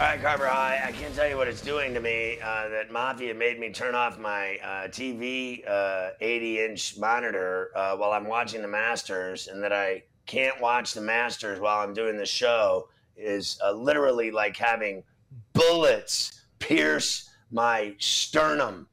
All right, Carver High. I can't tell you what it's doing to me. Uh, that Mafia made me turn off my uh, TV uh, 80 inch monitor uh, while I'm watching the Masters, and that I can't watch the Masters while I'm doing the show is uh, literally like having bullets pierce my sternum.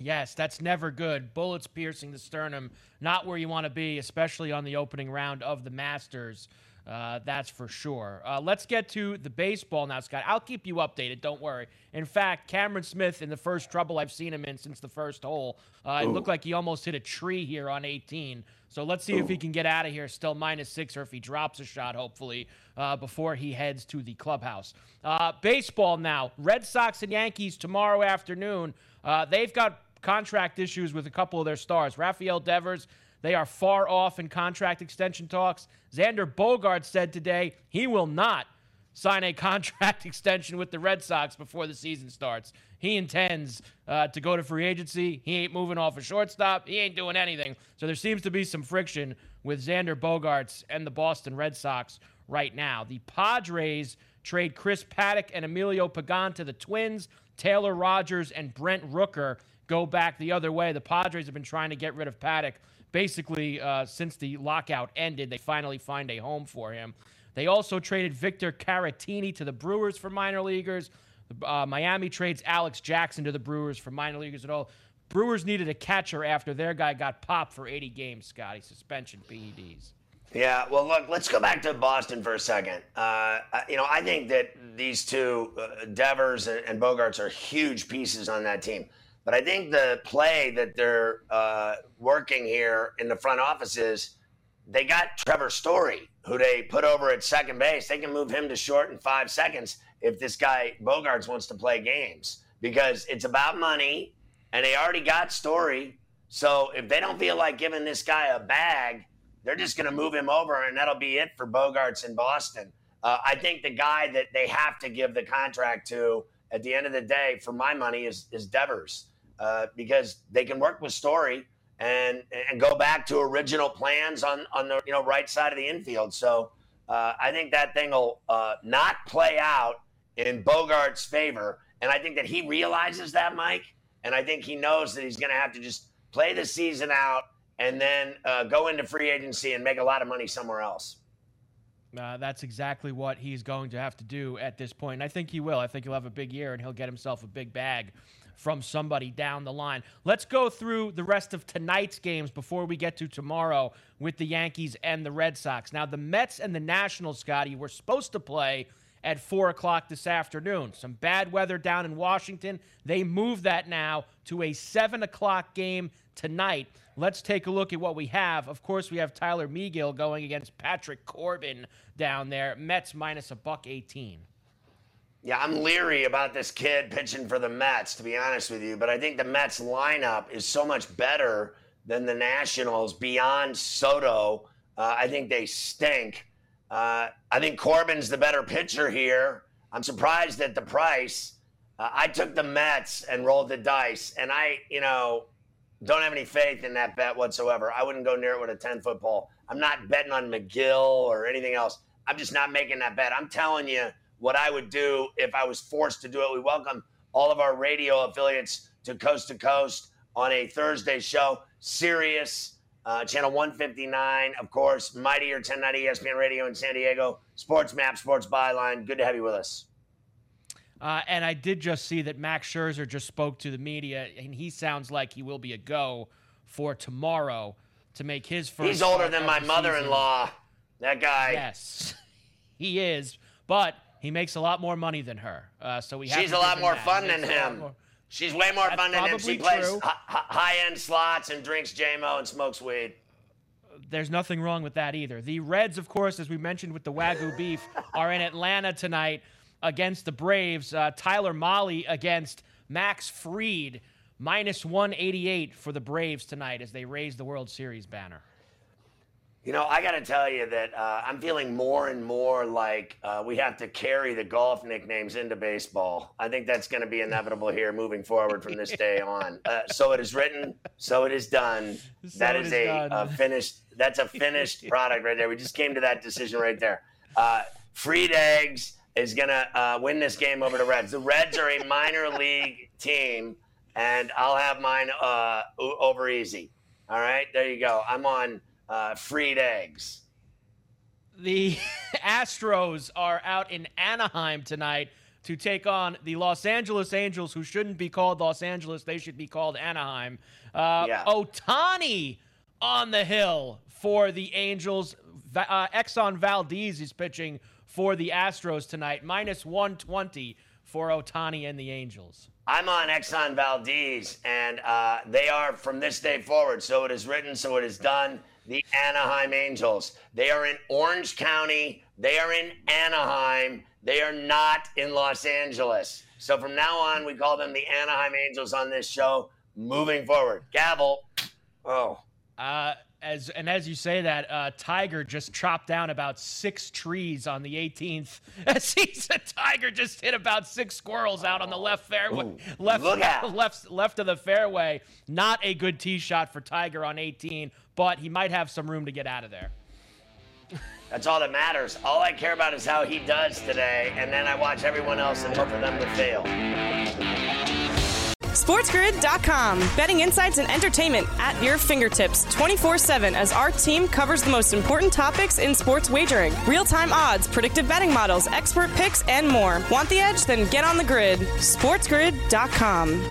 Yes, that's never good. Bullets piercing the sternum, not where you want to be, especially on the opening round of the Masters. Uh, that's for sure. Uh, let's get to the baseball now, Scott. I'll keep you updated. Don't worry. In fact, Cameron Smith, in the first trouble I've seen him in since the first hole, uh, it looked like he almost hit a tree here on 18. So let's see Ooh. if he can get out of here still minus six, or if he drops a shot, hopefully, uh, before he heads to the clubhouse. Uh, baseball now. Red Sox and Yankees tomorrow afternoon. Uh, they've got contract issues with a couple of their stars. Rafael Devers they are far off in contract extension talks. Xander Bogaerts said today he will not sign a contract extension with the Red Sox before the season starts. He intends uh, to go to free agency. He ain't moving off a shortstop. He ain't doing anything. So there seems to be some friction with Xander Bogaerts and the Boston Red Sox right now. The Padres trade Chris Paddack and Emilio Pagan to the Twins. Taylor Rogers and Brent Rooker go back the other way. The Padres have been trying to get rid of Paddack basically uh, since the lockout ended, they finally find a home for him. They also traded Victor Caratini to the Brewers for minor leaguers. Uh, Miami trades Alex Jackson to the Brewers for minor leaguers at all. Brewers needed a catcher after their guy got popped for 80 games, Scotty. Suspension, PEDs. Yeah, well, look, let's go back to Boston for a second. Uh, you know, I think that these two, uh, Devers and, and Bogaerts, are huge pieces on that team. But I think the play that they're uh, working here in the front office is they got Trevor Story, who they put over at second base. They can move him to short in five seconds if this guy Bogaerts wants to play games because it's about money and they already got Story. So if they don't feel like giving this guy a bag, they're just going to move him over and that'll be it for Bogaerts in Boston. Uh, I think the guy that they have to give the contract to at the end of the day, for my money, is, is Devers uh, because they can work with Story and and go back to original plans on on the you know right side of the infield. So uh, I think that thing will uh, not play out in Bogaerts' favor, and I think that he realizes that, Mike, and I think he knows that he's going to have to just play the season out and then uh, go into free agency and make a lot of money somewhere else. Uh, that's exactly what he's going to have to do at this point. And I think he will. I think he'll have a big year and he'll get himself a big bag from somebody down the line. Let's go through the rest of tonight's games before we get to tomorrow with the Yankees and the Red Sox. Now, the Mets and the Nationals, Scotty, were supposed to play at 4 o'clock this afternoon. Some bad weather down in Washington. They moved that now to a 7 o'clock game tonight. Let's take a look at what we have. Of course, we have Tyler Megill going against Patrick Corbin down there. Mets minus a buck 18. Yeah, I'm leery about this kid pitching for the Mets, to be honest with you. But I think the Mets lineup is so much better than the Nationals beyond Soto. Uh, I think they stink. Uh, I think Corbin's the better pitcher here. I'm surprised at the price. Uh, I took the Mets and rolled the dice, and I, you know, don't have any faith in that bet whatsoever. I wouldn't go near it with a 10 foot pole. I'm not betting on Megill or anything else. I'm just not making that bet. I'm telling you what I would do if I was forced to do it. We welcome all of our radio affiliates to Coast to Coast on a Thursday show. Sirius, uh, channel 159, of course, Mightier 1090 ESPN Radio in San Diego, Sports Map, Sports Byline. Good to have you with us. Uh, and I did just see that Max Scherzer just spoke to the media, and he sounds like he will be a go for tomorrow to make his first. He's older than my mother-in-law. That guy. Yes, he is, but he makes a lot more money than her. Uh, so we have She's a lot more that. fun than makes a lot him. more- She's way more fun than him. She probably plays true. hi- hi- high-end slots and drinks JMO and smokes weed. There's nothing wrong with that either. The Reds, of course, as we mentioned with the Wagyu beef, are in Atlanta tonight against the Braves. Uh, Tyler Mahle against Max Fried, minus 188 for the Braves tonight as they raise the World Series banner. You know, I got to tell you that uh, I'm feeling more and more like uh, we have to carry the golf nicknames into baseball. I think that's going to be inevitable here moving forward from this day on. Uh, so it is written, so it is done. So that is is a finished. That's a finished product right there. We just came to that decision right there. Uh, Freed Eggs is going to uh, win this game over the Reds. The Reds are a minor league team, and I'll have mine uh, over easy. All right, there you go. I'm on uh, Freed Eggs. The Astros are out in Anaheim tonight to take on the Los Angeles Angels, who shouldn't be called Los Angeles. They should be called Anaheim. Uh, Yeah. Ohtani on the hill for the Angels. Uh, Exxon Valdez is pitching for the Astros tonight, minus 120 for Ohtani and the Angels. I'm on Exxon Valdez, and uh, they are from this day forward. So it is written, so it is done. The Anaheim Angels. They are in Orange County. They are in Anaheim. They are not in Los Angeles. So from now on, we call them the Anaheim Angels on this show. Moving forward, gavel. Oh, Uh, as and as you say that, uh, Tiger just chopped down about six trees on the 18th. As he's a Tiger just hit about six squirrels out on the left fairway, Ooh, left look out. left left of the fairway. Not a good tee shot for Tiger on 18, but he might have some room to get out of there. that's all that matters. All I care about is how he does today, and then I watch everyone else and hope for them to fail. SportsGrid.com. Betting insights and entertainment at your fingertips 24 7 as our team covers the most important topics in sports wagering real time odds, predictive betting models, expert picks, and more. Want the edge? Then get on the grid. SportsGrid.com.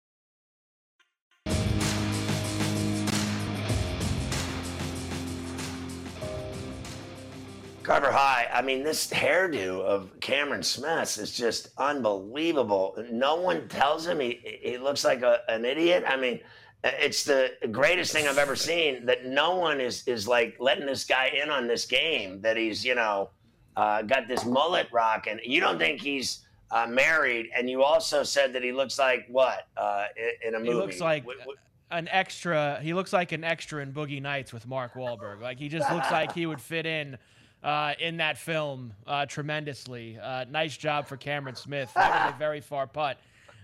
Carver High. I mean, this hairdo of Cameron Smith is just unbelievable. No one tells him he he looks like a, an idiot. I mean, it's the greatest thing I've ever seen. That no one is is like letting this guy in on this game. That he's you know uh, got this mullet rocking. You don't think he's uh, married, and you also said that he looks like what uh, in, in a movie? He looks like What- what- an extra. He looks like an extra in Boogie Nights with Mark Wahlberg. Like he just looks like he would fit in uh, in that film uh, tremendously. Uh, nice job for Cameron Smith. That was a very far putt.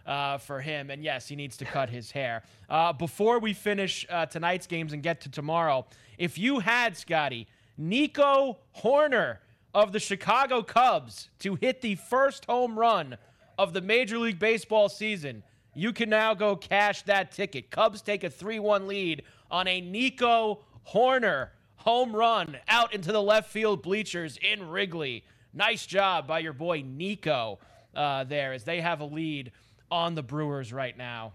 Uh, for him, and yes, he needs to cut his hair. Uh, before we finish uh, tonight's games and get to tomorrow, if you had Scotty Nico Hoerner of the Chicago Cubs to hit the first home run of the Major League Baseball season, you can now go cash that ticket. Cubs take a 3 1 lead on a Nico Hoerner home run out into the left field bleachers in Wrigley. Nice job by your boy Nico uh, there as they have a lead on the Brewers right now.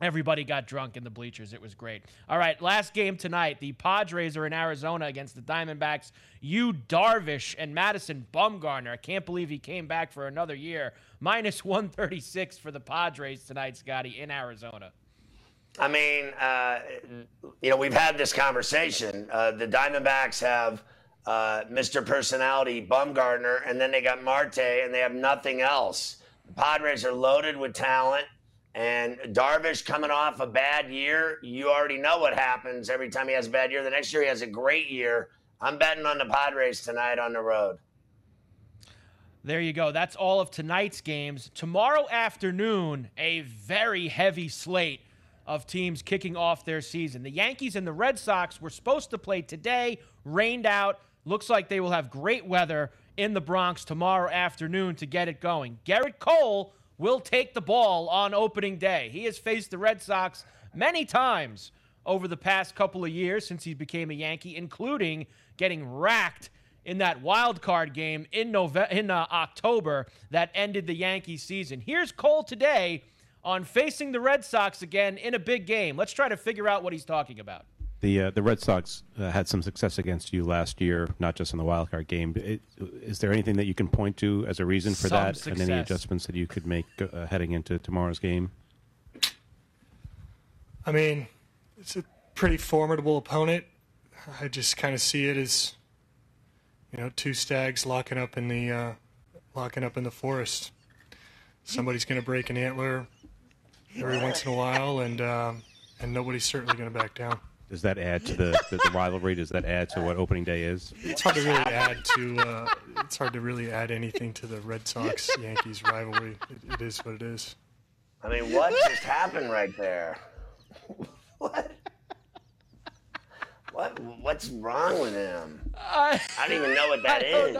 Everybody got drunk in the bleachers. It was great. All right, last game tonight. The Padres are in Arizona against the Diamondbacks. Yu Darvish and Madison Bumgarner. I can't believe he came back for another year. Minus 136 for the Padres tonight, Scotty, in Arizona. I mean, uh, you know, we've had this conversation. Uh, the Diamondbacks have uh, Mr. Personality Bumgarner, and then they got Marte, and they have nothing else. The Padres are loaded with talent. And Darvish coming off a bad year, you already know what happens every time he has a bad year. The next year he has a great year. I'm betting on the Padres tonight on the road. There you go. That's all of tonight's games. Tomorrow afternoon, a very heavy slate of teams kicking off their season. The Yankees and the Red Sox were supposed to play today, rained out. Looks like they will have great weather in the Bronx tomorrow afternoon to get it going. Gerrit Cole will take the ball on opening day. He has faced the Red Sox many times over the past couple of years since he became a Yankee, including getting racked in that wild card game in November, in uh, October that ended the Yankee season. Here's Cole today on facing the Red Sox again in a big game. Let's try to figure out what he's talking about. The uh, the Red Sox uh, had some success against you last year, not just in the wild card game. It, is there anything that you can point to as a reason for Some that, success. and any adjustments that you could make uh, heading into tomorrow's game? I mean, it's a pretty formidable opponent. I just kind of see it as, you know, two stags locking up in the uh, locking up in the forest. Somebody's going to break an antler every once in a while, and um, and nobody's certainly going to back down. Does that add to the, the, the rivalry? Does that add to what opening day is? It's hard to really add to. Uh, it's hard to really add anything to the Red Sox Yankees rivalry. It, it is what it is. I mean, what just happened right there? what? What? What's wrong with him? I, I don't even know what that I is.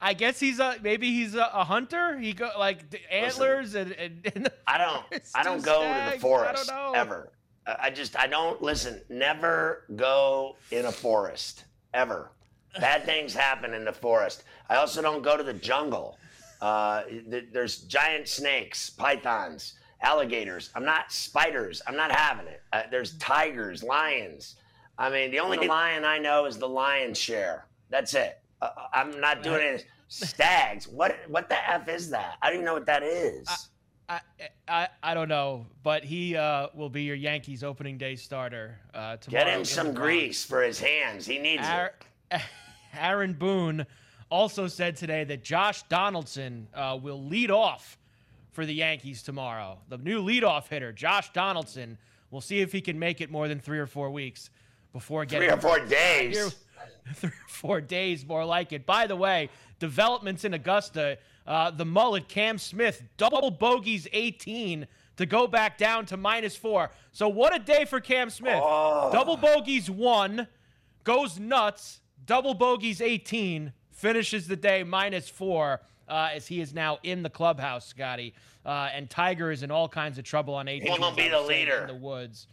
Don't know. I guess he's a maybe he's a, a hunter. He go like the antlers and, and, and I don't. I don't two go to the forest I don't know. ever. I I just. I don't listen. Never go in a forest ever. Bad things happen in the forest. I also don't go to the jungle. Uh, th- there's giant snakes, pythons, alligators. I'm not spiders. I'm not having it. Uh, there's tigers, lions. I mean, the only lion I know is the lion's share. That's it. Uh, I'm not doing it. Stags. What? What the f is that? I don't even know what that is. I, I I don't know, but he uh, will be your Yankees opening day starter uh, tomorrow. Get him some grease for his hands. He needs Ar- it. Aaron Boone also said today that Josh Donaldson uh, will lead off for the Yankees tomorrow. The new leadoff hitter, Josh Donaldson. We'll see if he can make it more than three or four weeks before getting Three or four days. three or four days, more like it. By the way, developments in Augusta. Uh, the mullet, Cam Smith, double bogeys 18 to go back down to minus four. So what a day for Cam Smith. Oh. Double bogeys one, goes nuts, double bogeys 18, finishes the day minus four. Uh, as he is now in the clubhouse, Scotty, uh, and Tiger is in all kinds of trouble on 18. won't be the leader. in the woods.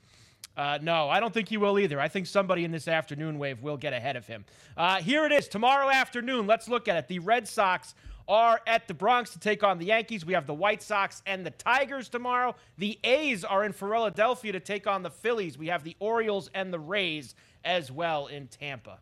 Uh, no, I don't think he will either. I think somebody in this afternoon wave will get ahead of him. Uh, here it is, tomorrow afternoon. Let's look at it. The Red Sox are at the Bronx to take on the Yankees. We have the White Sox and the Tigers tomorrow. The A's are in Philadelphia to take on the Phillies. We have the Orioles and the Rays as well in Tampa.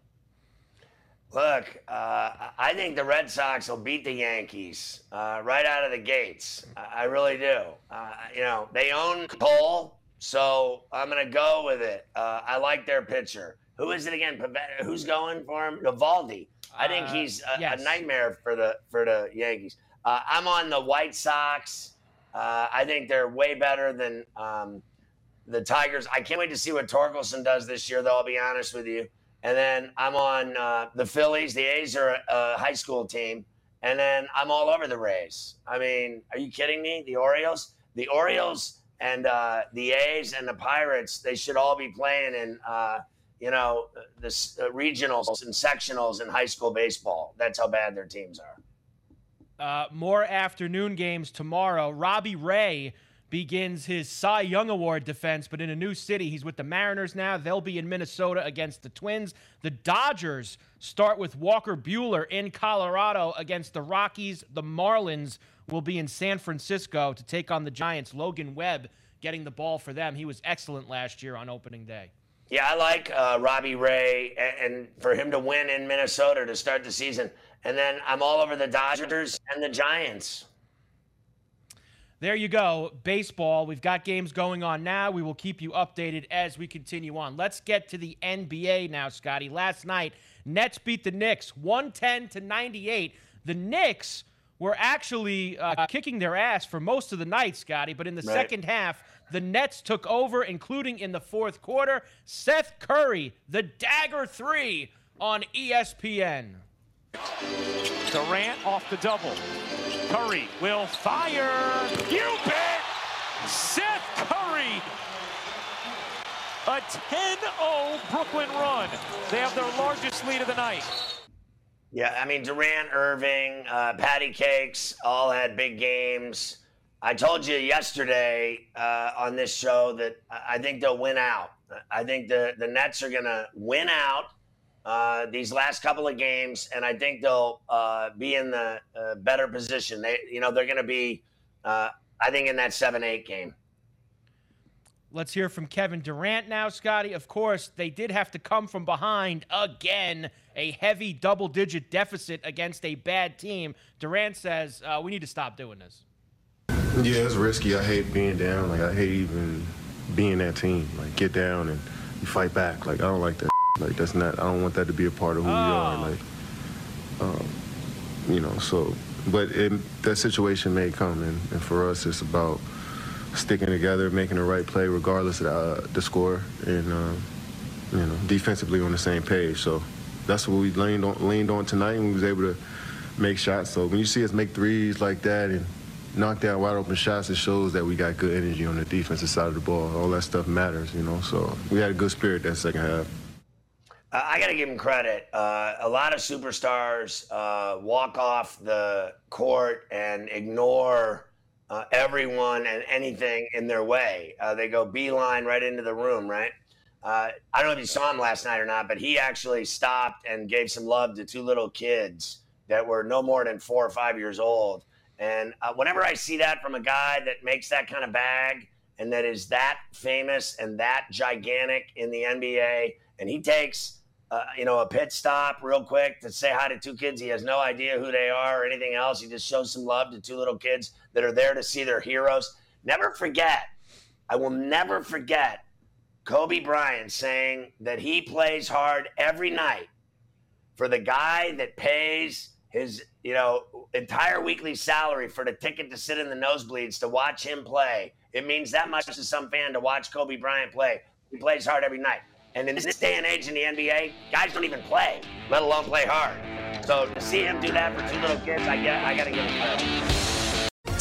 Look, uh, I think the Red Sox will beat the Yankees uh, right out of the gates. I really do. Uh, you know, they own Cole, so I'm going to go with it. Uh, I like their pitcher. Who is it again? Pivetta- Who's going for him? Eovaldi. I think Uh, he's a, yes. a nightmare for the for the Yankees. Uh, I'm on the White Sox. Uh, I think they're way better than um, the Tigers. I can't wait to see what Torkelson does this year, though. I'll be honest with you. And then I'm on uh, the Phillies. The A's are a, a high school team. And then I'm all over the Rays. I mean, are you kidding me? The Orioles, the Orioles, and uh, the A's and the Pirates. They should all be playing in, uh, you know, the uh, regionals and sectionals in high school baseball. That's how bad their teams are. Uh, more afternoon games tomorrow. Robbie Ray begins his Cy Young Award defense, but in a new city. He's with the Mariners now. They'll be in Minnesota against the Twins. The Dodgers start with Walker Buehler in Colorado against the Rockies. The Marlins will be in San Francisco to take on the Giants. Logan Webb getting the ball for them. He was excellent last year on opening day. Yeah, I like uh, Robbie Ray, and, and for him to win in Minnesota to start the season. And then I'm all over the Dodgers and the Giants. There you go. Baseball. We've got games going on now. We will keep you updated as we continue on. Let's get to the NBA now, Scotty. Last night, Nets beat the Knicks 110 to 98. The Knicks were actually uh, kicking their ass for most of the night, Scotty, but in the right. second half, the Nets took over, including in the fourth quarter. Seth Curry, the dagger three on ESPN. Durant off the double. Curry will fire. You bet! Seth Curry. A 10-0 Brooklyn run. They have their largest lead of the night. Yeah, I mean Durant, Irving, uh, Patty Cakes all had big games. I told you yesterday uh, on this show that I think they'll win out. I think the the Nets are going to win out uh, these last couple of games, and I think they'll uh, be in the uh, better position. They, you know, they're going to be, uh, I think, in that seven eight game. Let's hear from Kevin Durant now, Scotty. Of course, they did have to come from behind again, a heavy double digit deficit against a bad team. Durant says, uh, we need to stop doing this. Yeah, it's risky. I hate being down. Like, I hate even being that team. Like, get down and you fight back. Like, I don't like that. Like that's not. I don't want that to be a part of who oh. we are. Like, um, you know. So, but it, that situation may come, and, and, for us, it's about sticking together, making the right play, regardless of the, uh, the score, and uh, you know, defensively on the same page. So that's what we leaned on, leaned on tonight, and we was able to make shots. So when you see us make threes like that and knock down wide open shots, it shows that we got good energy on the defensive side of the ball. All that stuff matters, you know. So we had a good spirit that second half. I got to give him credit. Uh, a lot of superstars uh, walk off the court and ignore uh, everyone and anything in their way. Uh, they go beeline right into the room, right? Uh, I don't know if you saw him last night or not, but he actually stopped and gave some love to two little kids that were no more than four or five years old. And uh, whenever I see that from a guy that makes that kind of bag and that is that famous and that gigantic in the NBA, and he takes uh, you know, a pit stop real quick to say hi to two kids. He has no idea who they are or anything else. He just shows some love to two little kids that are there to see their heroes. Never forget, I will never forget Kobe Bryant saying that he plays hard every night for the guy that pays his, you know, entire weekly salary for the ticket to sit in the nosebleeds to watch him play. It means that much to some fan to watch Kobe Bryant play. He plays hard every night. And in this day and age in the NBA, guys don't even play, let alone play hard. So to see him do that for two little kids, I get, I got to give him credit.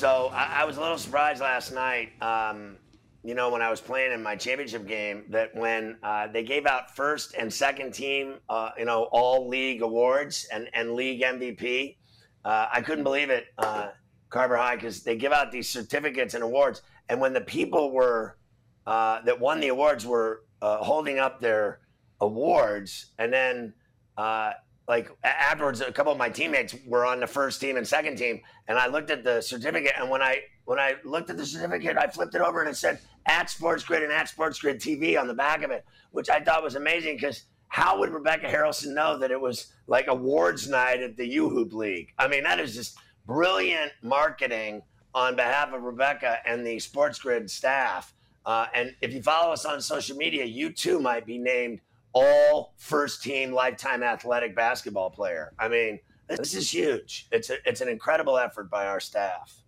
So I, I was a little surprised last night. Um, you know, when I was playing in my championship game, that when uh, they gave out first and second team, uh, you know, all league awards and and league MVP, uh, I couldn't believe it, uh, Carver High, because they give out these certificates and awards, and when the people were uh, that won the awards were uh, holding up their awards, and then like afterwards, a couple of my teammates were on the first team and second team, and I looked at the certificate, and when I when I looked at the certificate, I flipped it over and it said at Sports Grid and at Sports Grid TV on the back of it, which I thought was amazing because how would Rebecca Harrelson know that it was like awards night at the U Hoop League? I mean, that is just brilliant marketing on behalf of Rebecca and the Sports Grid staff. Uh, and if you follow us on social media, you too might be named all first team lifetime athletic basketball player. I mean, this is huge. It's a, it's an incredible effort by our staff.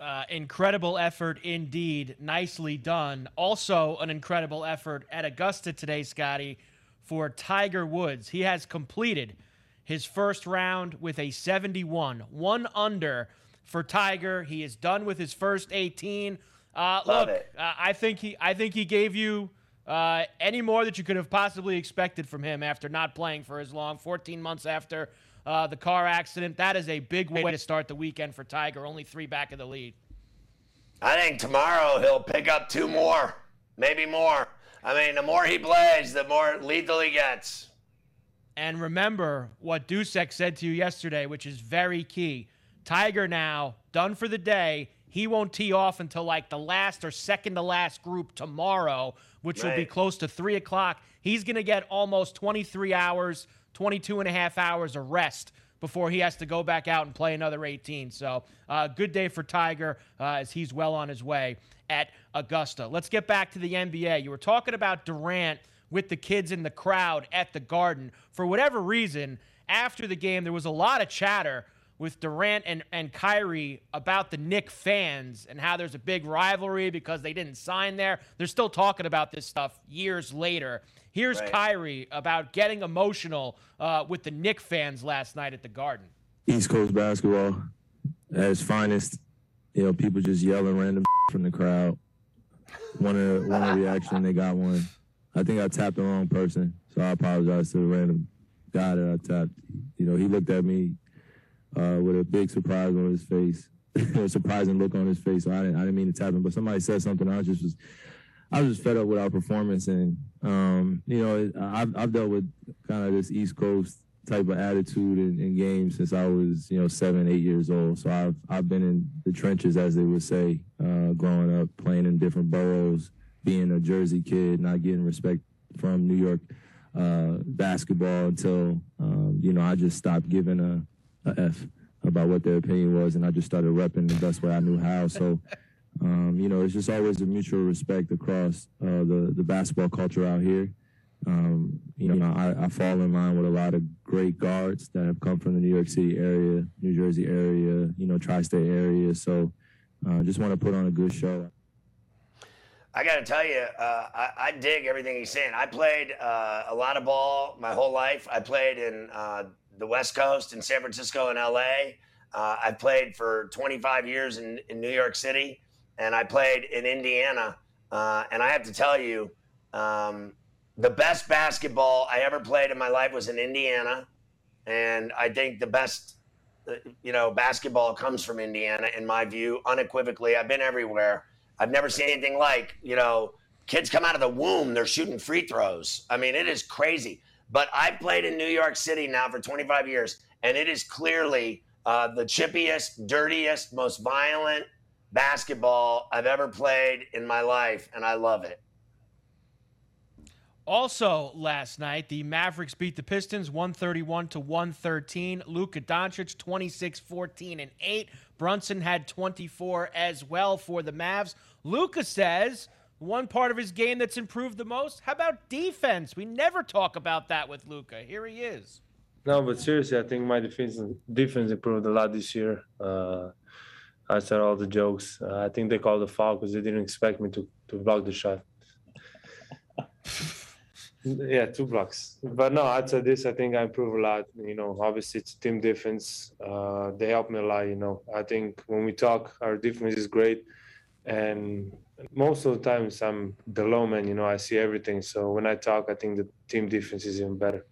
Uh, incredible effort indeed. Nicely done. Also, an incredible effort at Augusta today, Scotty, for Tiger Woods. He has completed his first round with a 71, one under for Tiger. He is done with his first 18. Uh, look, uh, I think he, I think he gave you uh, any more that you could have possibly expected from him after not playing for as long, 14 months after uh, the car accident. That is a big way to start the weekend for Tiger, only three back of the lead. I think tomorrow he'll pick up two more, maybe more. I mean, the more he plays, the more lethal he gets. And remember what Dusek said to you yesterday, which is very key. Tiger now done for the day. He won't tee off until like the last or second to last group tomorrow, which right. will be close to three o'clock. He's going to get almost 23 hours, 22 and a half hours of rest before he has to go back out and play another 18. So, uh, good day for Tiger uh, as he's well on his way at Augusta. Let's get back to the NBA. You were talking about Durant with the kids in the crowd at the Garden. For whatever reason, after the game, there was a lot of chatter with Durant and, and Kyrie about the Knick fans and how there's a big rivalry because they didn't sign there. They're still talking about this stuff years later. Here's right. Kyrie about getting emotional uh, with the Knick fans last night at the Garden. East Coast basketball at its finest. You know, people just yelling random from the crowd. One a one a reaction, they got one. I think I tapped the wrong person, so I apologize to the random guy that I tapped. You know, he looked at me uh, with a big surprise on his face, a surprising look on his face. So I didn't, I didn't mean to tap him, but somebody said something. I was just was, I was just fed up with our performance, and um, you know, I've, I've dealt with kind of this East Coast type of attitude in, in, games since I was, you know, seven, eight years old. So I've I've been in the trenches, as they would say, uh, growing up, playing in different boroughs, being a Jersey kid, not getting respect from New York uh, basketball until um, you know I just stopped giving a a F about what their opinion was, and I just started repping the best way I knew how. So, um, you know, it's just always a mutual respect across uh, the the basketball culture out here. Um, you know, I, I, fall in line with a lot of great guards that have come from the New York City area, New Jersey area, you know, tri-state area. So, I uh, just want to put on a good show. I got to tell you, uh, I, I, dig everything he's saying. I played uh, a lot of ball my whole life. I played in uh, the West Coast in San Francisco and LA. Uh, I played for 25 years in, in New York City, and I played in Indiana. Uh, and I have to tell you, um, the best basketball I ever played in my life was in Indiana. And I think the best, uh, you know, basketball comes from Indiana, in my view, unequivocally. I've been everywhere. I've never seen anything like, you know, kids come out of the womb, they're shooting free throws. I mean, it is crazy. But I've played in New York City now for 25 years, and it is clearly uh, the chippiest, dirtiest, most violent basketball I've ever played in my life, and I love it. Also, last night, the Mavericks beat the Pistons 131 to 113. Luka Doncic 26, 14, and 8. Brunson had 24 as well for the Mavs. Luka says one part of his game that's improved the most. How about defense? We never talk about that with Luka. Here he is. No, but seriously, I think my defense defense improved a lot this year. Uh, I said all the jokes. Uh, I think they called the foul because they didn't expect me to to block the shot. yeah, two blocks. But no, I'd this. I think I improved a lot. You know, obviously it's team defense. Uh, they helped me a lot. You know, I think when we talk, our defense is great, and most of the times I'm the low man. You know, I see everything. So when I talk, I think the team defense is even better.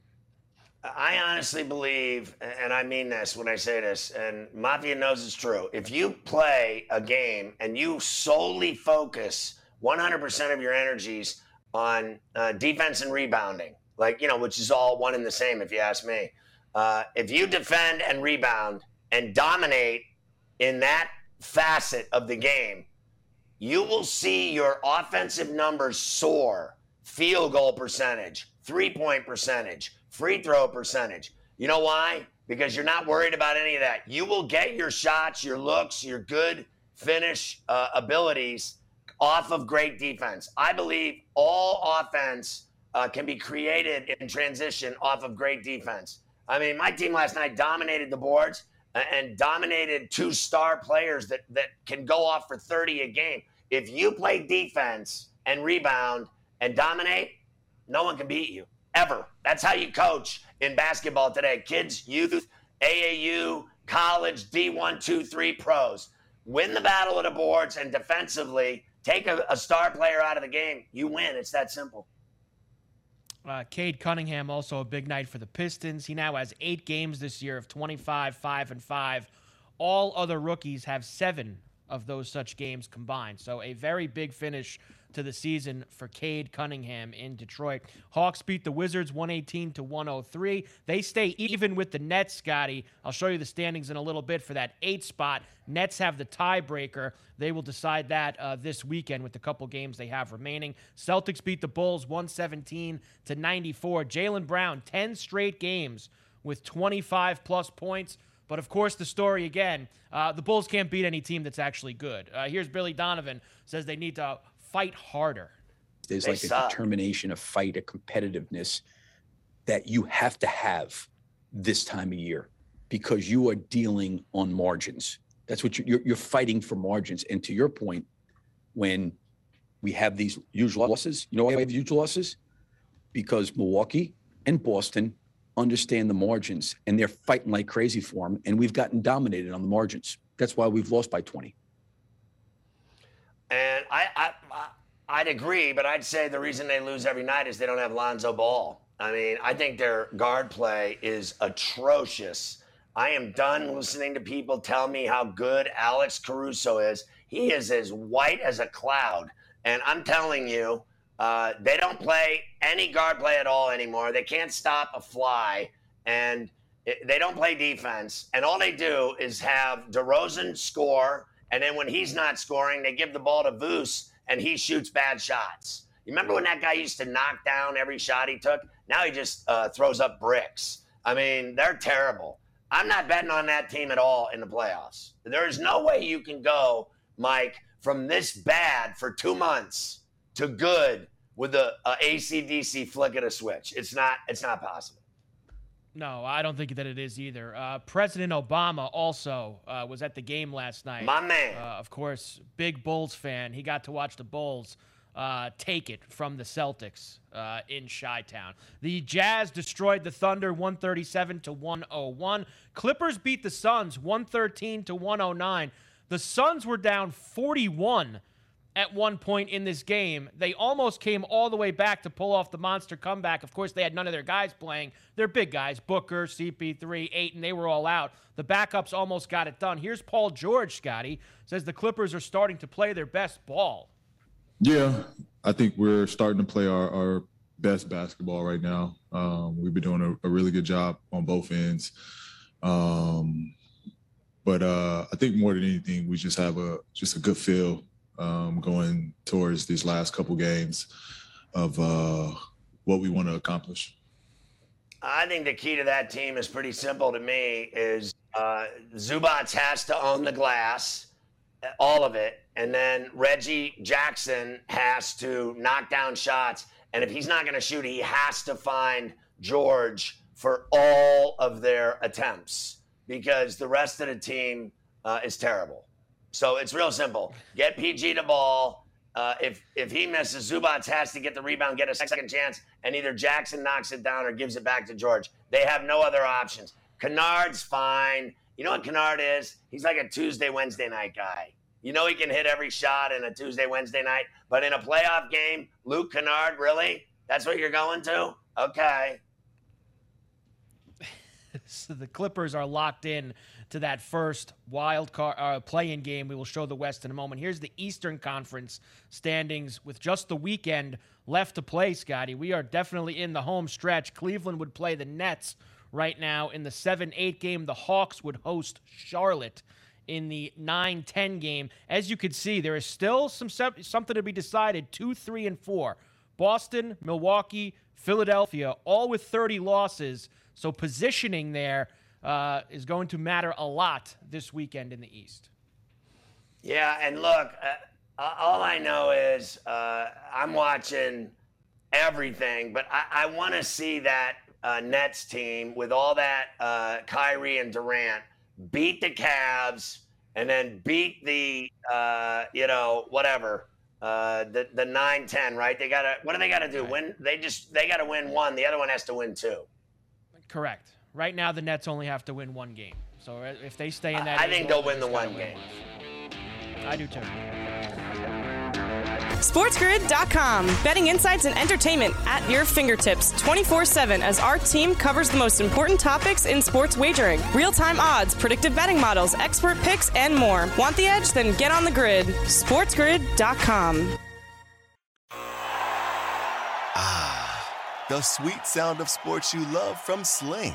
I honestly believe, and I mean this when I say this, and Mafia knows it's true. If you play a game and you solely focus 100% of your energies on uh, defense and rebounding, like, you know, which is all one and the same, if you ask me. Uh, if you defend and rebound and dominate in that facet of the game, you will see your offensive numbers soar field goal percentage, three point percentage free throw percentage. You know why? Because you're not worried about any of that. You will get your shots, your looks, your good finish uh, abilities off of great defense. I believe all offense uh, can be created in transition off of great defense. I mean, my team last night dominated the boards and dominated two star players that, that can go off for 30 a game. If you play defense and rebound and dominate, no one can beat you ever. That's how you coach in basketball today. Kids, youth, AAU, college, D1, 2, 3 pros. Win the battle of the boards and defensively take a, a star player out of the game. You win. It's that simple. Uh, Cade Cunningham also a big night for the Pistons. He now has eight games this year of 25, 5, and 5. All other rookies have seven of those such games combined. So a very big finish to the season for Cade Cunningham in Detroit. Hawks beat the Wizards 118 to 103. They stay even with the Nets, Scotty. I'll show you the standings in a little bit for that eight spot. Nets have the tiebreaker. They will decide that uh, this weekend with the couple games they have remaining. Celtics beat the Bulls 117 to 94. Jaylen Brown 10 straight games with 25 plus points. But of course, the story again, uh, the Bulls can't beat any team that's actually good. Uh, here's Billy Donovan says they need to fight harder. There's They like suck. a determination, a fight, a competitiveness that you have to have this time of year because you are dealing on margins. That's what you're, you're, you're fighting for margins. And to your point, when we have these huge losses, you know why we have huge losses? Because Milwaukee and Boston understand the margins and they're fighting like crazy for them. And we've gotten dominated on the margins. That's why we've lost by 20. And I, I, I, I'd agree, but I'd say the reason they lose every night is they don't have Lonzo Ball. I mean, I think their guard play is atrocious. I am done listening to people tell me how good Alex Caruso is. He is as white as a cloud. And I'm telling you, uh, they don't play any guard play at all anymore. They can't stop a fly. And it, they don't play defense. And all they do is have DeRozan score. And then when he's not scoring, they give the ball to Voos and he shoots bad shots. You remember when that guy used to knock down every shot he took? Now he just uh, throws up bricks. I mean, they're terrible. I'm not betting on that team at all in the playoffs. There is no way you can go, Mike, from this bad for two months to good with a, a ACDC flick of a switch. It's not. It's not possible. No, I don't think that it is either. Uh, President Obama also uh, was at the game last night. My man. Uh, of course, big Bulls fan. He got to watch the Bulls uh, take it from the Celtics uh, in Chi Town. The Jazz destroyed the Thunder 137 to 101. Clippers beat the Suns 113 to 109. The Suns were down 41 at one point in this game. They almost came all the way back to pull off the monster comeback. Of course, they had none of their guys playing. They're big guys Booker, CP3, Ayton, they were all out. The backups almost got it done. Here's Paul George, Scotty, says the Clippers are starting to play their best ball. Yeah, I think we're starting to play our, our best basketball right now. Um, we've been doing a, a really good job on both ends. Um, but uh, I think more than anything, we just have a just a good feel um, going towards these last couple games of uh, what we want to accomplish. I think the key to that team is pretty simple to me. Is uh, Zubac has to own the glass, all of it, and then Reggie Jackson has to knock down shots. And if he's not going to shoot, he has to find George for all of their attempts because the rest of the team uh, is terrible. So it's real simple. Get PG the ball. Uh, if if he misses, Zubac has to get the rebound, get a second chance, and either Jackson knocks it down or gives it back to George. They have no other options. Kennard's fine. You know what Kennard is? He's like a Tuesday, Wednesday night guy. You know he can hit every shot in a Tuesday, Wednesday night, but in a playoff game, Luke Kennard, really? That's what you're going to? Okay. so the Clippers are locked in to that first wild card uh, play-in game. We will show the West in a moment. Here's the Eastern Conference standings with just the weekend left to play. Scotty, we are definitely in the home stretch. Cleveland would play the Nets right now in the seven-eight game. The Hawks would host Charlotte in the 9-10 game. As you can see, there is still some something to be decided. Two, three, and four. Boston, Milwaukee, Philadelphia, all with 30 losses. So positioning there uh, is going to matter a lot this weekend in the East. Yeah, and look, uh, all I know is uh, I'm watching everything, but I, I want to see that uh, Nets team with all that uh, Kyrie and Durant beat the Cavs and then beat the uh, you know whatever the the nine ten right. They gotta what do they gotta do? Win? They just they gotta win one. The other one has to win two. Correct. Right now, the Nets only have to win one game. So uh, if they stay in that, I think they'll win the one game. I do too. SportsGrid.com. Betting insights and entertainment at your fingertips 24 7 as our team covers the most important topics in sports wagering real time odds, predictive betting models, expert picks, and more. Want the edge? Then get on the grid. SportsGrid.com. Ah, the sweet sound of sports you love from Sling.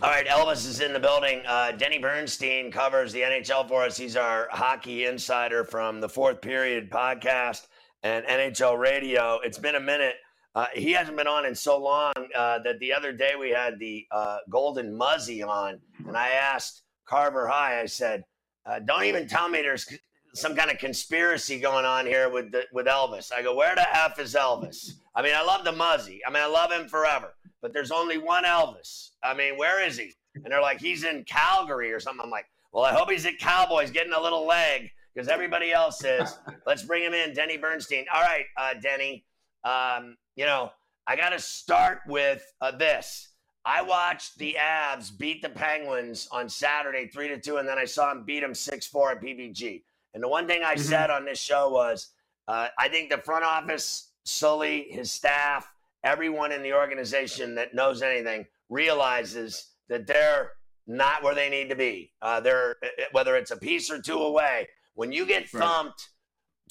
All right, Elvis is in the building. Uh, Denny Bernstein covers the NHL for us. He's our hockey insider from the Fourth Period podcast and NHL Radio. It's been a minute. Uh, he hasn't been on in so long uh, that the other day we had the uh, Golden Muzzy on, and I asked Carver High. I said, uh, "Don't even tell me there's some kind of conspiracy going on here with the, with Elvis." I go, "Where the f is Elvis?" I mean, I love the Muzzy. I mean, I love him forever but there's only one Elvis. I mean, where is he? And they're like, he's in Calgary or something. I'm like, well, I hope he's at Cowboys getting a little leg because everybody else is. Let's bring him in, Denny Bernstein. All right, uh, Denny. Um, you know, I got to start with uh, this. I watched the Avs beat the Penguins on Saturday, three to two, and then I saw him beat them six four at PPG. And the one thing I mm-hmm. said on this show was, uh, I think the front office, Sully, his staff, everyone in the organization that knows anything realizes that they're not where they need to be. Uh, they're eh, eh, whether it's a piece or two away. When you get thumped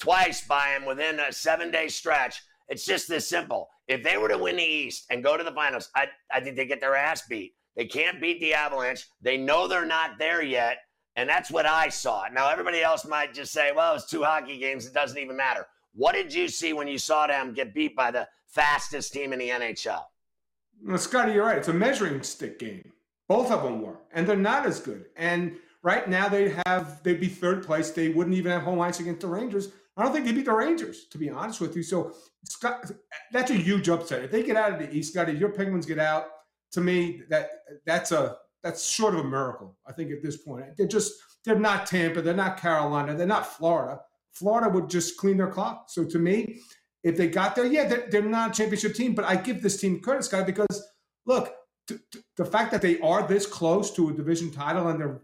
right. twice by them within a seven day stretch, it's just this simple. If they were to win the East and go to the finals, I, I think they get their ass beat. They can't beat the Avalanche. They know they're not there yet. And that's what I saw. Now, everybody else might just say, well, it's two hockey games. It doesn't even matter. What did you see when you saw them get beat by the fastest team in the NHL? Well, Scotty, you're right. It's a measuring stick game. Both of them were, and they're not as good. And right now, they have they'd be third place. They wouldn't even have home ice against the Rangers. I don't think they beat the Rangers, to be honest with you. So Scott, that's a huge upset. If they get out of the East, Scotty, your Penguins get out. To me, that that's a that's sort of a miracle. I think at this point, they're just they're not Tampa, they're not Carolina, they're not Florida. Florida would just clean their clock. So to me, if they got there, yeah, they're, they're not a championship team, but I give this team credit, Scott, because look, t- t- the fact that they are this close to a division title and they're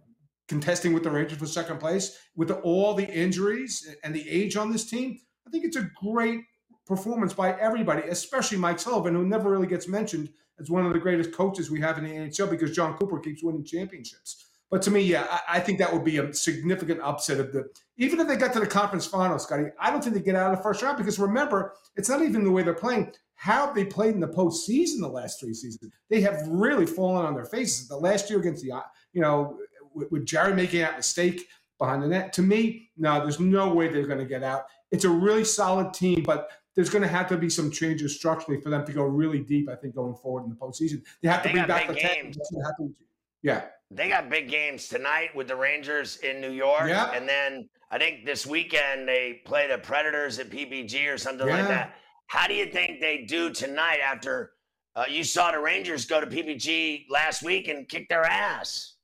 contesting with the Rangers for second place with the, all the injuries and the age on this team, I think it's a great performance by everybody, especially Mike Sullivan, who never really gets mentioned as one of the greatest coaches we have in the NHL because Jon Cooper keeps winning championships. But to me, yeah, I, I, think that would be a significant upset of the. Even if they got to the conference final, Scotty, I don't think they get out of the first round because remember, it's not even the way they're playing. How they played in the postseason the last three seasons? They have really fallen on their faces. The last year against the, uh, you know, with, with Jarry making that mistake behind the net. To me, no, there's no way they're going to get out. It's a really solid team, but there's going to have to be some changes structurally for them to go really deep. I think going forward in the postseason, they have to bring back the games. Yeah, they got big games tonight with the Rangers in New York, yeah. and then I think this weekend they play the Predators at PPG or something yeah. like that. How do you think they do tonight after uh, you saw the Rangers go to PPG last week and kick their ass?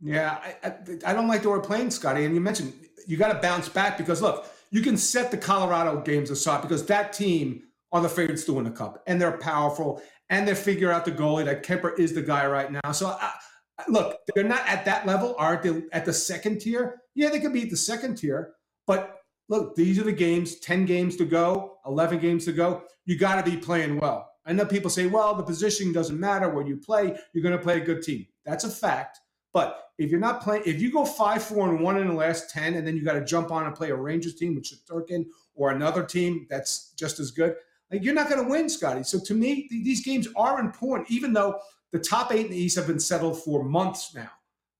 Yeah, I, I, I don't like the word playing, Scotty. And you mentioned you got to bounce back because look, you can set the Colorado games aside because that team are the favorites to win the cup, and they're powerful, and they figure out the goalie that Kuemper is the guy right now. So I, look, they're not at that level. Aren't they at the second tier? Yeah, they could be at the second tier, but look, these are the games. Ten games to go, eleven games to go. You got to be playing well. I know people say, well, the position doesn't matter where you play. You're going to play a good team. That's a fact. But if you're not playing, if you go five, four, and one in the last ten, and then you got to jump on and play a Rangers team with Shesterkin or another team that's just as good, like you're not going to win, Scotty. So to me, th- these games are important, even though the top eight in the East have been settled for months now,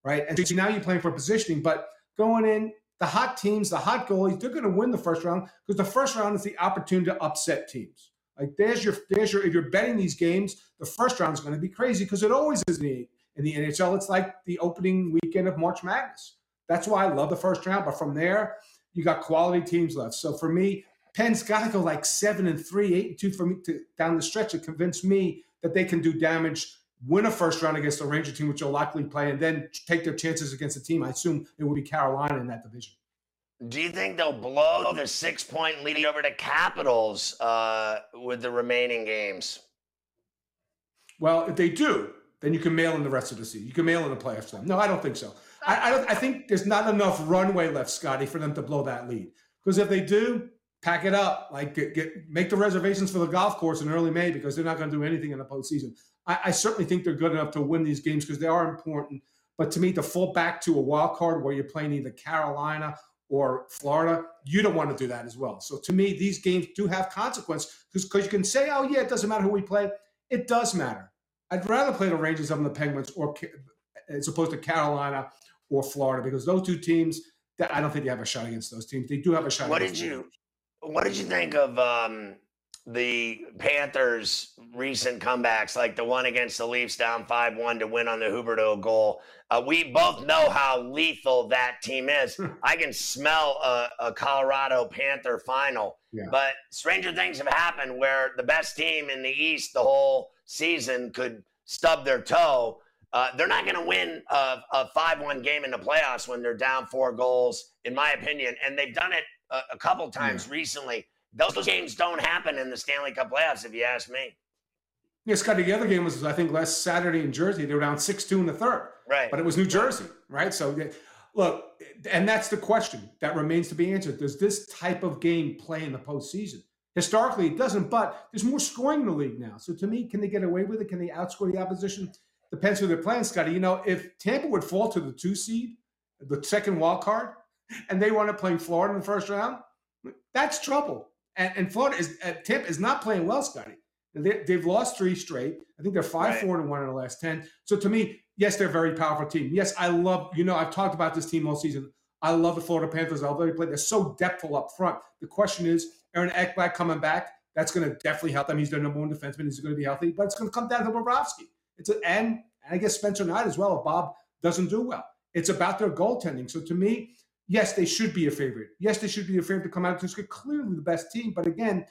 right? And so now you're playing for positioning, but going in, the hot teams, the hot goalies, they're going to win the first round because the first round is the opportunity to upset teams. Like there's your, there's your. If you're betting these games, the first round is going to be crazy because it always is in the in the NHL, it's like the opening weekend of March Madness. That's why I love the first round. But from there, you got quality teams left. So for me, Penn's got to go like seven and three, eight and two for me to down the stretch to convince me that they can do damage, win a first round against the Ranger team, which will likely play, and then take their chances against a team. I assume it would be Carolina in that division. Do you think they'll blow the six point lead over to Capitals uh, with the remaining games? Well, if they do, then you can mail in the rest of the season. You can mail in the playoffs. No, I don't think so. I, I, don't, I think there's not enough runway left, Scotty, for them to blow that lead. Because if they do, pack it up. Like get, get make the reservations for the golf course in early May because they're not going to do anything in the postseason. I, I certainly think they're good enough to win these games because they are important. But to me, to fall back to a wild card where you're playing either Carolina or Florida, you don't want to do that as well. So to me, these games do have consequence because you can say, oh yeah, it doesn't matter who we play. It does matter I'd rather play the Rangers than the Penguins, or as opposed to Carolina or Florida, because those two teams, I don't think they have a shot against those teams. They do have a shot. What did you, what did you think of um, the Panthers' recent comebacks, like the one against the Leafs down five one to win on the Huberdeau goal? Uh, we both know how lethal that team is. I can smell a, a Colorado Panther final, yeah. but stranger things have happened where the best team in the East the whole season could stub their toe. Uh, they're not going to win a, a 5-1 game in the playoffs when they're down four goals, in my opinion. And they've done it a, a couple times yeah. recently. Those, games don't happen in the Stanley Cup playoffs, if you ask me. Yeah, Scotty, the other game was, I think, last Saturday in Jersey. They were down 6-2 in the third. Right. But it was New Jersey, right? So, look, and that's the question that remains to be answered. Does this type of game play in the postseason? Historically, it doesn't, but there's more scoring in the league now. So to me, can they get away with it? Can they outscore the opposition? Depends who they're playing, Scotty. You know, if Tampa would fall to the two seed, the second wild card, and they want to play Florida in the first round, that's trouble. And, and Florida is uh, Tampa is not playing well, Scotty. They, have lost three straight. I think they're five, right. four, and one in the last ten. So to me, Yes, they're a very powerful team. Yes, I love, you know, I've talked about this team all season. I love the Florida Panthers. I love they play. They're so depthful up front. The question is, Aaron Ekblad coming back, that's going to definitely help them. He's their number one defenseman. He's going to be healthy, but it's going to come down to Bobrovsky. It's a, and, and I guess Spencer Knight as well if Bob doesn't do well. It's about their goaltending. So to me, yes, they should be a favorite. Yes, they should be a favorite to come out they're clearly the best team. But again,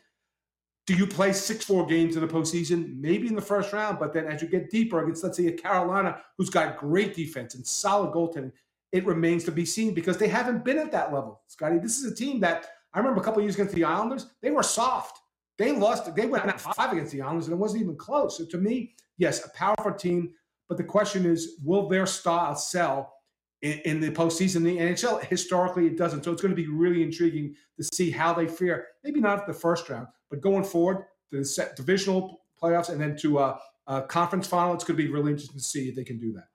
do you play six, four games in the postseason? Maybe in the first round, but then as you get deeper against, let's say, a Carolina who's got great defense and solid goaltending, it remains to be seen because they haven't been at that level. Scotty, this is a team that I remember a couple years against the Islanders, they were soft. They lost, they went five against the Islanders, and it wasn't even close. So to me, yes, a powerful team. But the question is, will their style sell in, in the postseason? The NHL historically it doesn't. So it's going to be really intriguing to see how they fare. Maybe not the first round, but going forward to the set divisional playoffs and then to a, a conference final, it's going to be really interesting to see if they can do that.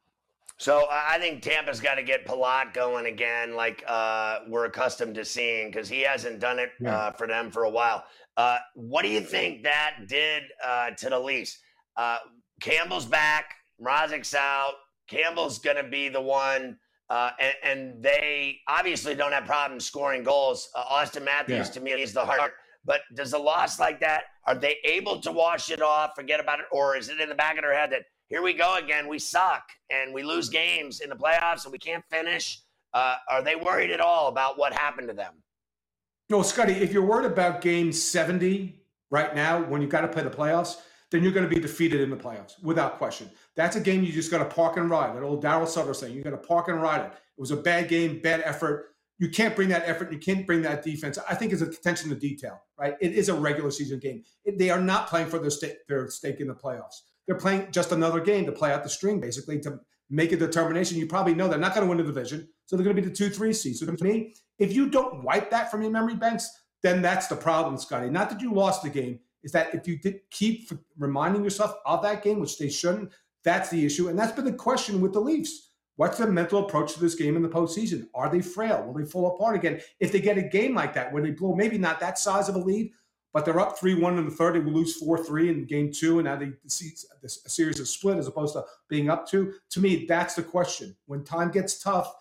So I think Tampa's got to get Palat going again, like uh, we're accustomed to seeing, because he hasn't done it Yeah. uh, for them for a while. Uh, what do you think that did uh, to the Leafs? Uh, Campbell's back, Mrazek's out. Campbell's going to be the one, uh, and, and they obviously don't have problems scoring goals. Uh, Auston Matthews, Yeah. to me, is the heart. But does a loss like that, are they able to wash it off, forget about it, or is it in the back of their head that here we go again, we suck and we lose games in the playoffs and we can't finish? Uh, are they worried at all about what happened to them? No, Scotty, if you're worried about game 70 right now, when you've got to play the playoffs, then you're going to be defeated in the playoffs without question. That's a game you just got to park and ride. That old Darryl Sutter saying, you got to park and ride it. It was a bad game, bad effort. You can't bring that effort. You can't bring that defense. I think it's a attention to detail, right? It is a regular season game. It- they are not playing for their stake, their stake in the playoffs. They're playing just another game to play out the string, basically, to make a determination. You probably know they're not going to win the division, so they're going to be the two, three seed. So to me, if you don't wipe that from your memory banks, then that's the problem, Scotty. Not that you lost the game, is that if you did keep reminding yourself of that game, which they shouldn't, that's the issue. And that's been the question with the Leafs. What's the mental approach to this game in the postseason? Are they frail? Will they fall apart again? If they get a game like that where they blow maybe not that size of a lead, but they're up 3 1 in the third, they will lose 4 3 in game two, and now they see this a series of split as opposed to being up two. To me, that's the question. When time gets tough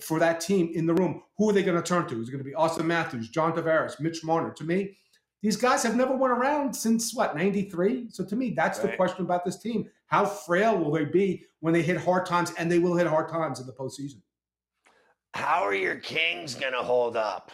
for that team in the room, who are they going to turn to? Is it going to be Auston Matthews, John Tavares, Mitch Marner? To me, these guys have never won around since what, 93? So to me, that's the question about this team. How frail will they be when they hit hard times? And they will hit hard times in the postseason. How are your Kings going to hold up?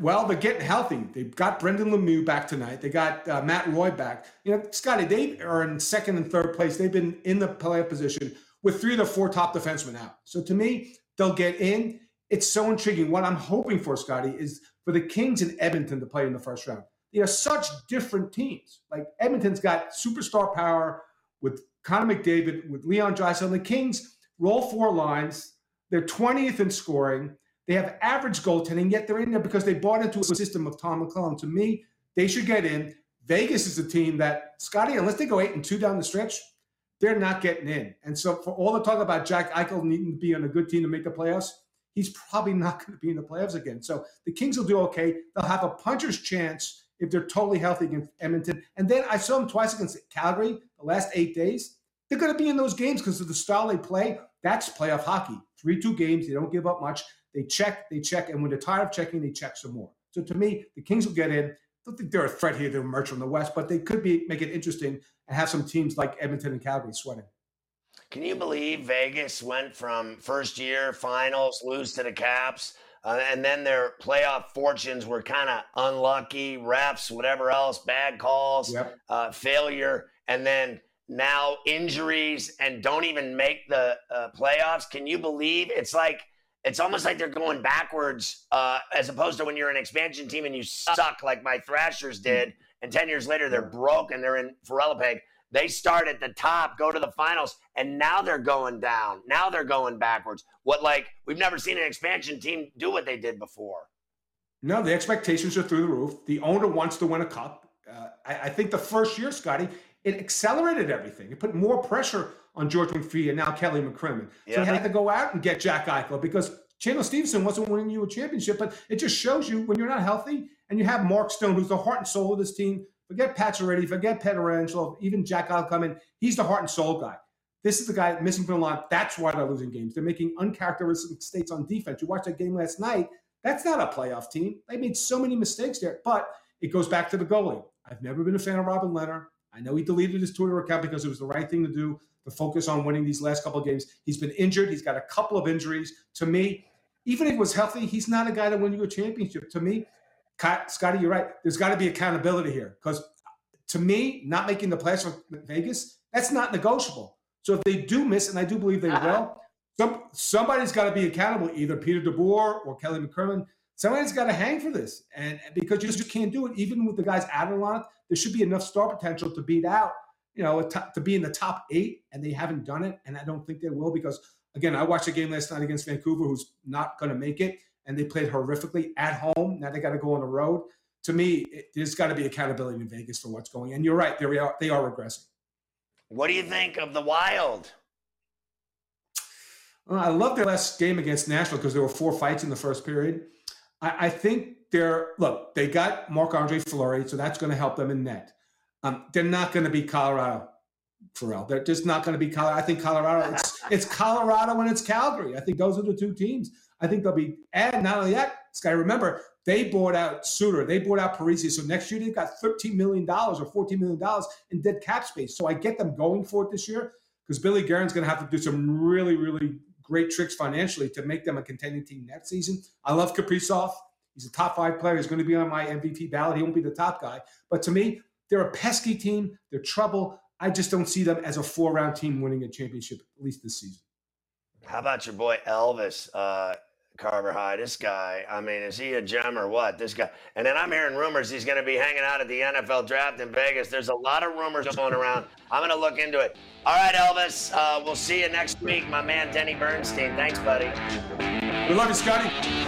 Well, they're getting healthy. They've got Brendan Lemieux back tonight. They got uh, Matt Roy back. You know, Scotty, they are in second and third place. They've been in the playoff position with three of the four top defensemen out. So to me, they'll get in. It's so intriguing. What I'm hoping for, Scotty, is for the Kings and Edmonton to play in the first round. They are such different teams. Like Edmonton's got superstar power with Connor McDavid, with Leon Draisaitl. The Kings roll four lines. They're 20th in scoring. They have average goaltending, yet they're in there because they bought into a system of Todd McLellan. To me, they should get in. Vegas is a team that, Scotty, unless they go eight and two down the stretch, they're not getting in. And so, for all the talk about Jack Eichel needing to be on a good team to make the playoffs, he's probably not going to be in the playoffs again. So the Kings will do okay. They'll have a puncher's chance if they're totally healthy against Edmonton. And then I saw them twice against Calgary the last eight days. They're going to be in those games because of the style they play. That's playoff hockey. Three two games. They don't give up much. They check, they check, and when they're tired of checking, they check some more. So to me, the Kings will get in. I don't think they're a threat here. They're merch from the West, but they could be make it interesting and have some teams like Edmonton and Calgary sweating. Can you believe Vegas went from first year finals, lose to the Caps, uh, and then their playoff fortunes were kind of unlucky, refs, whatever else, bad calls, Yep. uh, failure, and then now injuries and don't even make the uh, playoffs. Can you believe it's like it's almost like they're going backwards uh, as opposed to when you're an expansion team and you suck like my Thrashers did, and ten years later they're broke and they're in Peg. They start at the top, go to the finals, and now they're going down. Now they're going backwards. What like we've never seen an expansion team do what they did before. No, the expectations are through the roof. The owner wants to win a cup. Uh, I, I think the first year, Scotty, it accelerated everything. It put more pressure on George McPhee and now Kelly McCrimmon. So Yeah. they had to go out and get Jack Eichel because Chandler Stephenson wasn't winning you a championship. But it just shows you when you're not healthy and you have Mark Stone, who's the heart and soul of this team. Forget Pacioretty, forget Pietrangelo, even Jack coming. He's the heart and soul guy. This is the guy missing from the line. That's why they're losing games. They're making uncharacteristic mistakes on defense. You watched that game last night. That's not a playoff team. They made so many mistakes there, but it goes back to the goalie. I've never been a fan of Robin Lehner. I know he deleted his Twitter account because it was the right thing to do to focus on winning these last couple of games. He's been injured. He's got a couple of injuries. To me, even if he was healthy, he's not a guy to win you a championship. To me, Scotty, you're right. There's got to be accountability here because to me, not making the playoffs for Vegas, that's not negotiable. So if they do miss, and I do believe they uh-huh. will, some, somebody's got to be accountable, either Peter DeBoer or Kelly McCrimmon. Somebody's got to hang for this, and because you just can't do it, even with the guys out of line, there should be enough star potential to beat out, you know, to be in the top eight, and they haven't done it, and I don't think they will because again, I watched a game last night against Vancouver, who's not going to make it, and they played horrifically at home. Now they got to go on the road. To me, it, there's got to be accountability in Vegas for what's going. And you're right, they are they are regressing. What do you think of the Wild? I love their last game against Nashville because there were four fights in the first period. I, I think they're look. They got Marc Andre Fleury, so that's going to help them in net. Um, they're not going to be Colorado, Pharrell. They're just not going to be Colorado. I think Colorado. It's it's Colorado and it's Calgary. I think those are the two teams. I think they'll be. And not only that, Sky. Remember, they bought out Suter. They bought out Parise. So next year they've got $13 million or $14 million in dead cap space. So I get them going for it this year because Billy Guerin's going to have to do some really, really great tricks financially to make them a contending team next season. I love Kaprizov. He's a top five player. He's going to be on my MVP ballot. He won't be the top guy. But to me, they're a pesky team. They're trouble. I just don't see them as a four round team winning a championship, at least this season. How about your boy Elvis? Uh, Carver High. This guy, I mean, is he a gem or what? This guy. And then I'm hearing rumors he's going to be hanging out at the NFL draft in Vegas. There's a lot of rumors going around. I'm going to look into it. All right, Elvis. Uh, we'll see you next week, my man Denny Bernstein. Thanks, buddy. We love you, Scotty.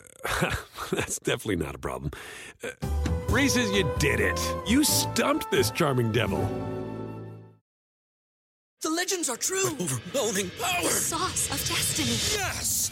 That's definitely not a problem. Uh, Reese's, you did it. You stumped this charming devil. The legends are true. overwhelming power! The sauce of destiny. Yes!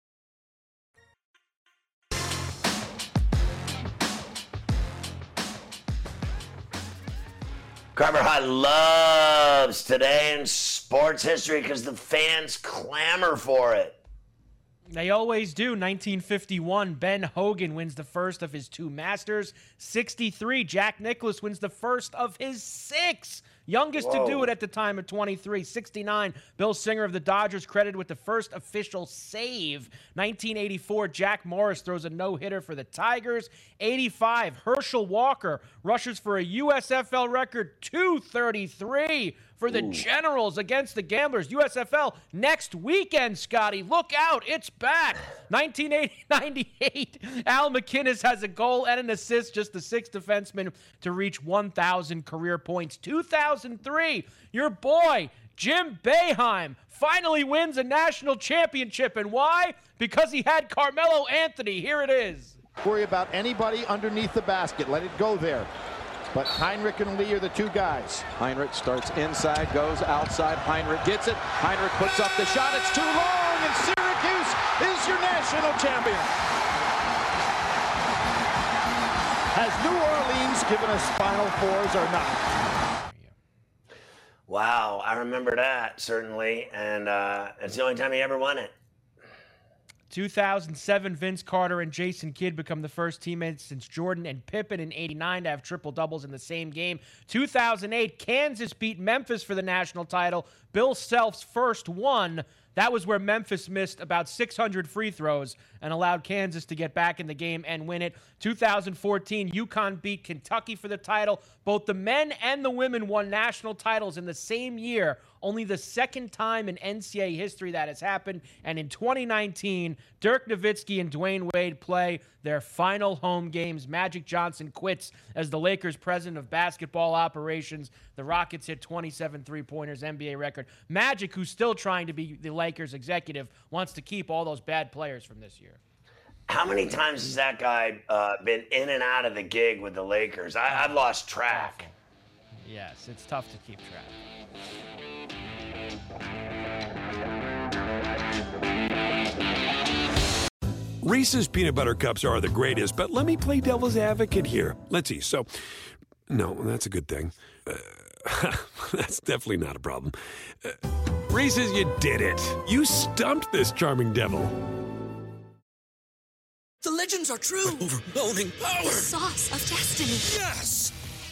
Carver High loves today in sports history because the fans clamor for it. They always do. 1951, Ben Hogan wins the first of his two Masters. 63, Jack Nicklaus wins the first of his six. Youngest Whoa. to do it at the time of 23. 69, Bill Singer of the Dodgers credited with the first official save. 1984, Jack Morris throws a no hitter for the Tigers. 85, Herschel Walker rushes for a USFL record 233 for the Ooh. Generals against the Gamblers. USFL next weekend, Scotty. Look out. It's back. 1998. Al MacInnis has a goal and an assist, just the sixth defenseman to reach 1,000 career points. 2003. Your boy, Jim Boeheim, finally wins a national championship. And why? Because he had Carmelo Anthony. Here it is. Worry about anybody underneath the basket. Let it go there. But Hinrich and Lee are the two guys. Hinrich starts inside, goes outside. Hinrich gets it. Hinrich puts up the shot. It's too long, and Syracuse is your national champion. Has New Orleans given us Final Fours or not. Wow, I remember that certainly, and uh, it's the only time he ever won it. 2007, Vince Carter and Jason Kidd become the first teammates since Jordan and Pippen in 89 to have triple doubles in the same game. 2008, Kansas beat Memphis for the national title. Bill Self's first one. That was where Memphis missed about 600 free throws and allowed Kansas to get back in the game and win it. 2014, UConn beat Kentucky for the title. Both the men and the women won national titles in the same year, only the second time in NCAA history that has happened. And in 2019, Dirk Nowitzki and Dwyane Wade play their final home games. Magic Johnson quits as the Lakers president of basketball operations. The Rockets hit 27 three pointers, NBA record. Magic, who's still trying to be the Lakers executive, wants to keep all those bad players from this year. How many times has that guy uh, been in and out of the gig with the Lakers? I, I've lost track. Yes, it's tough to keep track. Reese's peanut butter cups are the greatest, but let me play devil's advocate here. Let's see. So, no, that's a good thing. Uh, that's definitely not a problem. Uh, Reese's, you did it. You stumped this charming devil. The legends are true. overwhelming power! The sauce of destiny. Yes!